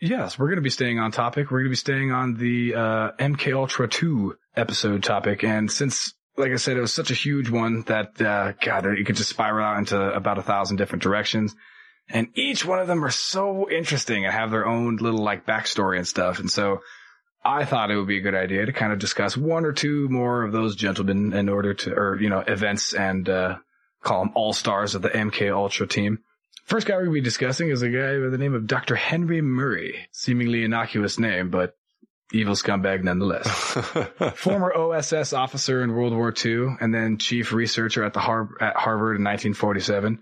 Yes, we're going to be staying on topic. We're going to be staying on the uh, MK Ultra 2 episode topic. And since, like I said, it was such a huge one that, uh, God, it could just spiral out into about a thousand different directions. And each one of them are so interesting and have their own little like backstory and stuff. And so I thought it would be a good idea to kind of discuss one or two more of those gentlemen in order to, or, you know, events and, uh, call them all stars of the MK Ultra team. First guy we're going to be discussing is a guy by the name of Dr. Henry Murray. Seemingly innocuous name, but evil scumbag nonetheless. Former OSS officer in World War II and then chief researcher at the Har- at Harvard in 1947.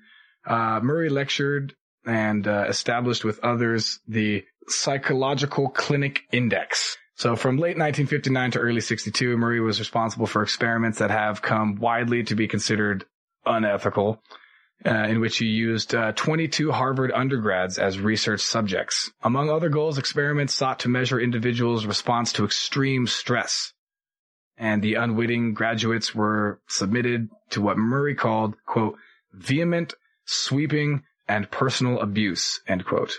Uh, Murray lectured and uh, established with others the Psychological Clinic Annex. So from late 1959 to early 62, Murray was responsible for experiments that have come widely to be considered unethical uh, in which he used uh, 22 Harvard undergrads as research subjects. Among other goals, experiments sought to measure individuals' response to extreme stress. And the unwitting graduates were submitted to what Murray called, quote, vehement, sweeping, and personal abuse, end quote.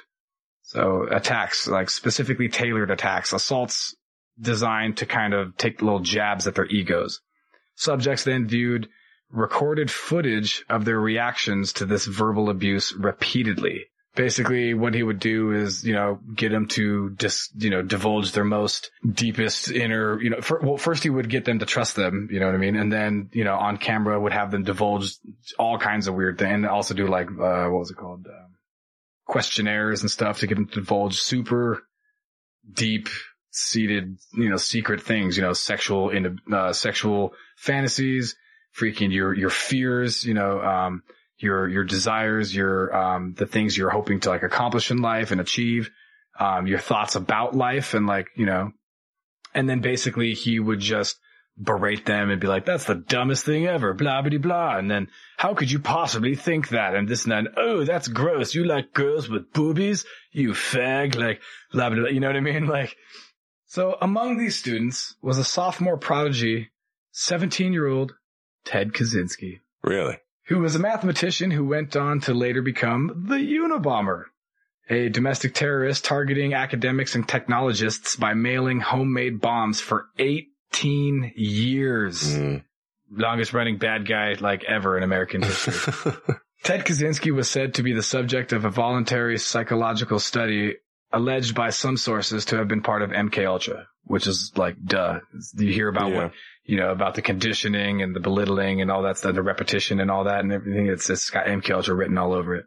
So attacks, like specifically tailored attacks, assaults designed to kind of take little jabs at their egos. Subjects then viewed recorded footage of their reactions to this verbal abuse repeatedly. Basically, what he would do is, you know, get them to just, you know, divulge their most deepest inner, you know, for, well, first he would get them to trust them, you know what I mean? And then, you know, on camera would have them divulge all kinds of weird things and also do like, uh, what was it called? Um, questionnaires and stuff to get them to divulge super deep seated, you know, secret things, you know, sexual, uh, sexual fantasies, freaking your, your fears, you know, um, your, your desires, your, um, the things you're hoping to like accomplish in life and achieve, um, your thoughts about life and like, you know, and then basically he would just berate them and be like, that's the dumbest thing ever, blah, blah, blah. And then how could you possibly think that? And this and that. Oh, that's gross. You like girls with boobies? You fag, like, blah, blah, blah. You know what I mean? Like, so among these students was a sophomore prodigy, 17 year old Ted Kaczynski. Really? Who was a mathematician who went on to later become the Unabomber, a domestic terrorist targeting academics and technologists by mailing homemade bombs for 18 years. Mm. Longest running bad guy like ever in American history. Ted Kaczynski was said to be the subject of a voluntary psychological study alleged by some sources to have been part of MK Ultra, which is like, duh. You hear about Yeah. what, you know, about the conditioning and the belittling and all that stuff, the repetition and all that and everything. It's, it's got MK Ultra written all over it.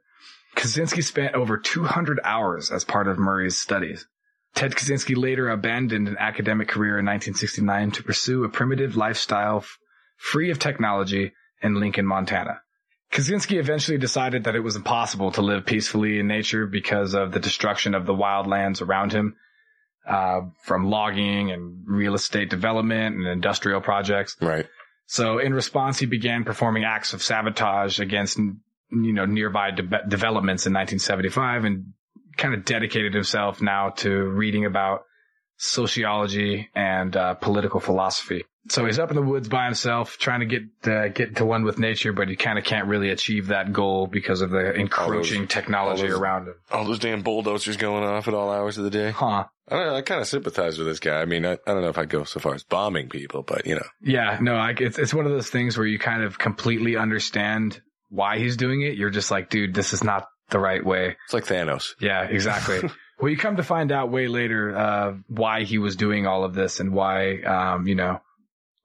Kaczynski spent over 200 hours as part of Murray's studies. Ted Kaczynski later abandoned an academic career in 1969 to pursue a primitive lifestyle f- free of technology in Lincoln, Montana. Kaczynski eventually decided that it was impossible to live peacefully in nature because of the destruction of the wild lands around him, uh, from logging and real estate development and industrial projects. Right. So in response, he began performing acts of sabotage against, you know, nearby de- developments in 1975 and kind of dedicated himself now to reading about sociology and uh, political philosophy. So he's up in the woods by himself, trying to get uh, get to one with nature, but he kind of can't really achieve that goal because of the encroaching technology those- around him. All those damn bulldozers going off at all hours of the day. Huh? I don't know. I kind of sympathize with this guy. I mean, I, I don't know if I'd go so far as bombing people, but you know, Yeah, no, I, it's it's one of those things where you kind of completely understand why he's doing it. You're just like, dude, this is not the right way. it's like Thanos. Yeah, exactly. well, you come to find out way later uh, why he was doing all of this and why, um, you know,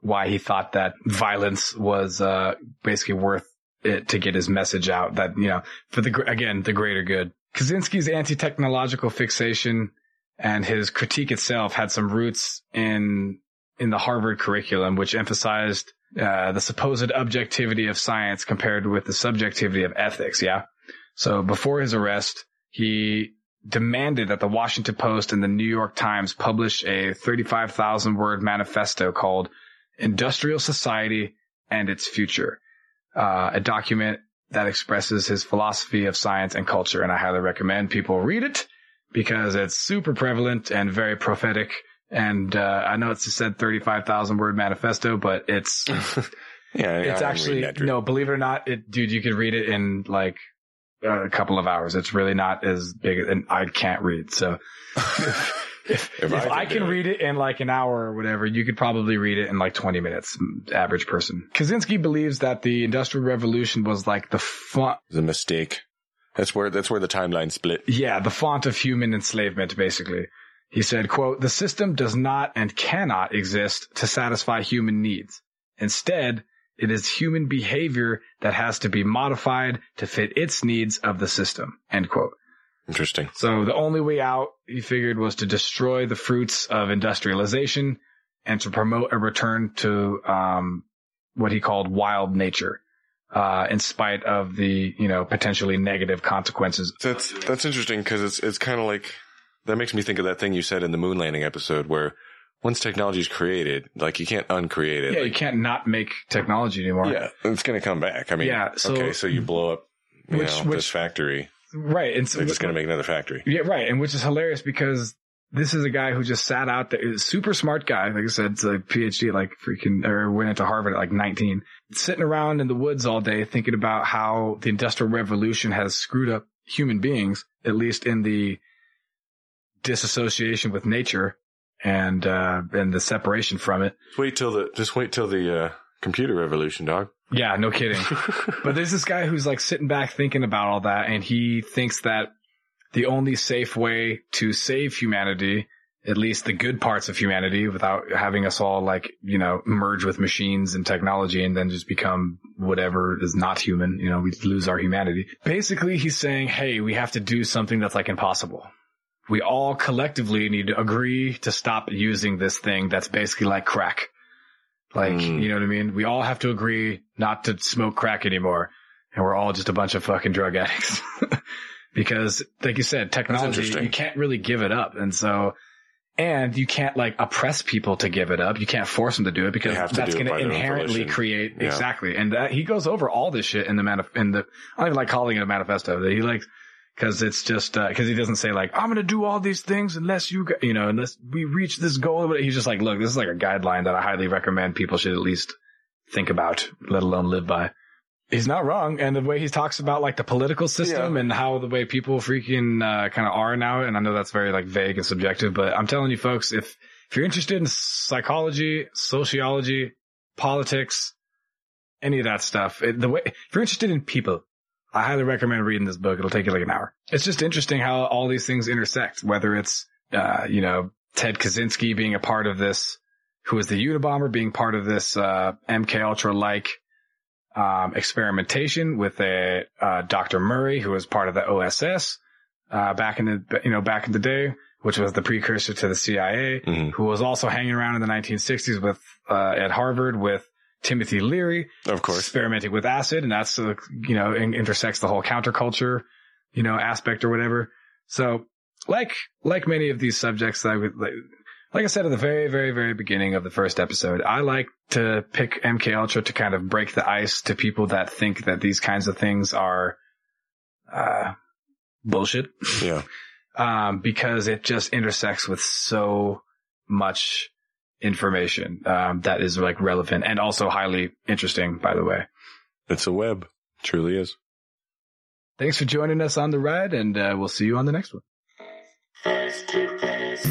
why he thought that violence was uh, basically worth it to get his message out. That you know, for the again the greater good. Kaczynski's anti-technological fixation and his critique itself had some roots in in the Harvard curriculum, which emphasized uh, the supposed objectivity of science compared with the subjectivity of ethics. Yeah. So before his arrest, he demanded that the Washington Post and the New York Times publish a 35,000 word manifesto called Industrial Society and Its Future, uh, a document that expresses his philosophy of science and culture. And I highly recommend people read it because it's super prevalent and very prophetic. And, uh, I know it's said 35,000 word manifesto, but it's, Yeah, it's I'm actually reading that, Drew. no, believe it or not, it dude, you could read it in like a couple of hours. It's really not as big, and I can't read. So if, if, If I can I can it. read it in like an hour or whatever, you could probably read it in like 20 minutes, average person. Kaczynski believes that the Industrial Revolution was like the font, It's a mistake. That's where that's where the timeline split. yeah, the font of human enslavement, basically. He said, quote, the system does not and cannot exist to satisfy human needs. Instead, it is human behavior that has to be modified to fit its needs of the system, end quote. Interesting. So the only way out, he figured, was to destroy the fruits of industrialization and to promote a return to um, what he called wild nature, uh, in spite of the you know potentially negative consequences. That's that's interesting because it's it's kind of like that makes me think of that thing you said in the moon landing episode where once technology is created, like you can't uncreate it. Yeah, you can't not make technology anymore. yeah, it's gonna come back. I mean, Yeah, so- okay, so you blow up you Which- know, which- this factory. Right. And so, They're just gonna make another factory. Yeah, right. And which is hilarious because this is a guy who just sat out there, is a super smart guy. Like I said, it's a PhD, like freaking, or went into Harvard at like 19, sitting around in the woods all day thinking about how the industrial revolution has screwed up human beings, at least in the disassociation with nature and, uh, and the separation from it. Just wait till the just wait till the uh, computer revolution, dog. Yeah, no kidding. But there's this guy who's like sitting back thinking about all that, and he thinks that the only safe way to save humanity, at least the good parts of humanity, without having us all like, you know, merge with machines and technology and then just become whatever is not human, you know, we lose our humanity. Basically, he's saying, hey, we have to do something that's like impossible. We all collectively need to agree to stop using this thing that's basically like crack. Like, Mm. you know what I mean? We all have to agree not to smoke crack anymore. And we're all just a bunch of fucking drug addicts. because, like you said, technology, you can't really give it up. And so, and you can't like oppress people to give it up. You can't force them to do it because They have to that's going to by their own inherently create Yeah. exactly. And that he goes over all this shit in the manif- in the, I don't even like calling it a manifesto that he like, cause it's just, uh, cause he doesn't say like, I'm going to do all these things unless you, you know, unless we reach this goal. He's just like, look, this is like a guideline that I highly recommend people should at least think about, let alone live by. He's not wrong. And the way he talks about like the political system Yeah. and how the way people freaking, uh, kind of are now. And I know that's very like vague and subjective, but I'm telling you folks, if, if you're interested in psychology, sociology, politics, any of that stuff, it, the way, if you're interested in people, I highly recommend reading this book. It'll take you like an hour. It's just interesting how all these things intersect, whether it's, uh, you know, Ted Kaczynski being a part of this, who is the Unabomber being part of this, uh, MK Ultra like, um, experimentation with a, uh, Dr. Murray, who was part of the OSS, uh, back in the, you know, back in the day, which was the precursor to the CIA Mhm. who was also hanging around in the 1960s with uh, at Harvard with Timothy Leary, Of course. experimenting with acid, and that's uh, you know in- intersects the whole counterculture, you know, aspect or whatever. So, like like many of these subjects, I would like. Like I said at the very, very, very beginning of the first episode, I like to pick MK Ultra to kind of break the ice to people that think that these kinds of things are, uh, bullshit Yeah. um, because it just intersects with so much information um, that is like relevant and also highly interesting. By the way, It's a web. Truly is. thanks for joining us on the ride, and uh, we'll see you on the next one. Face to face.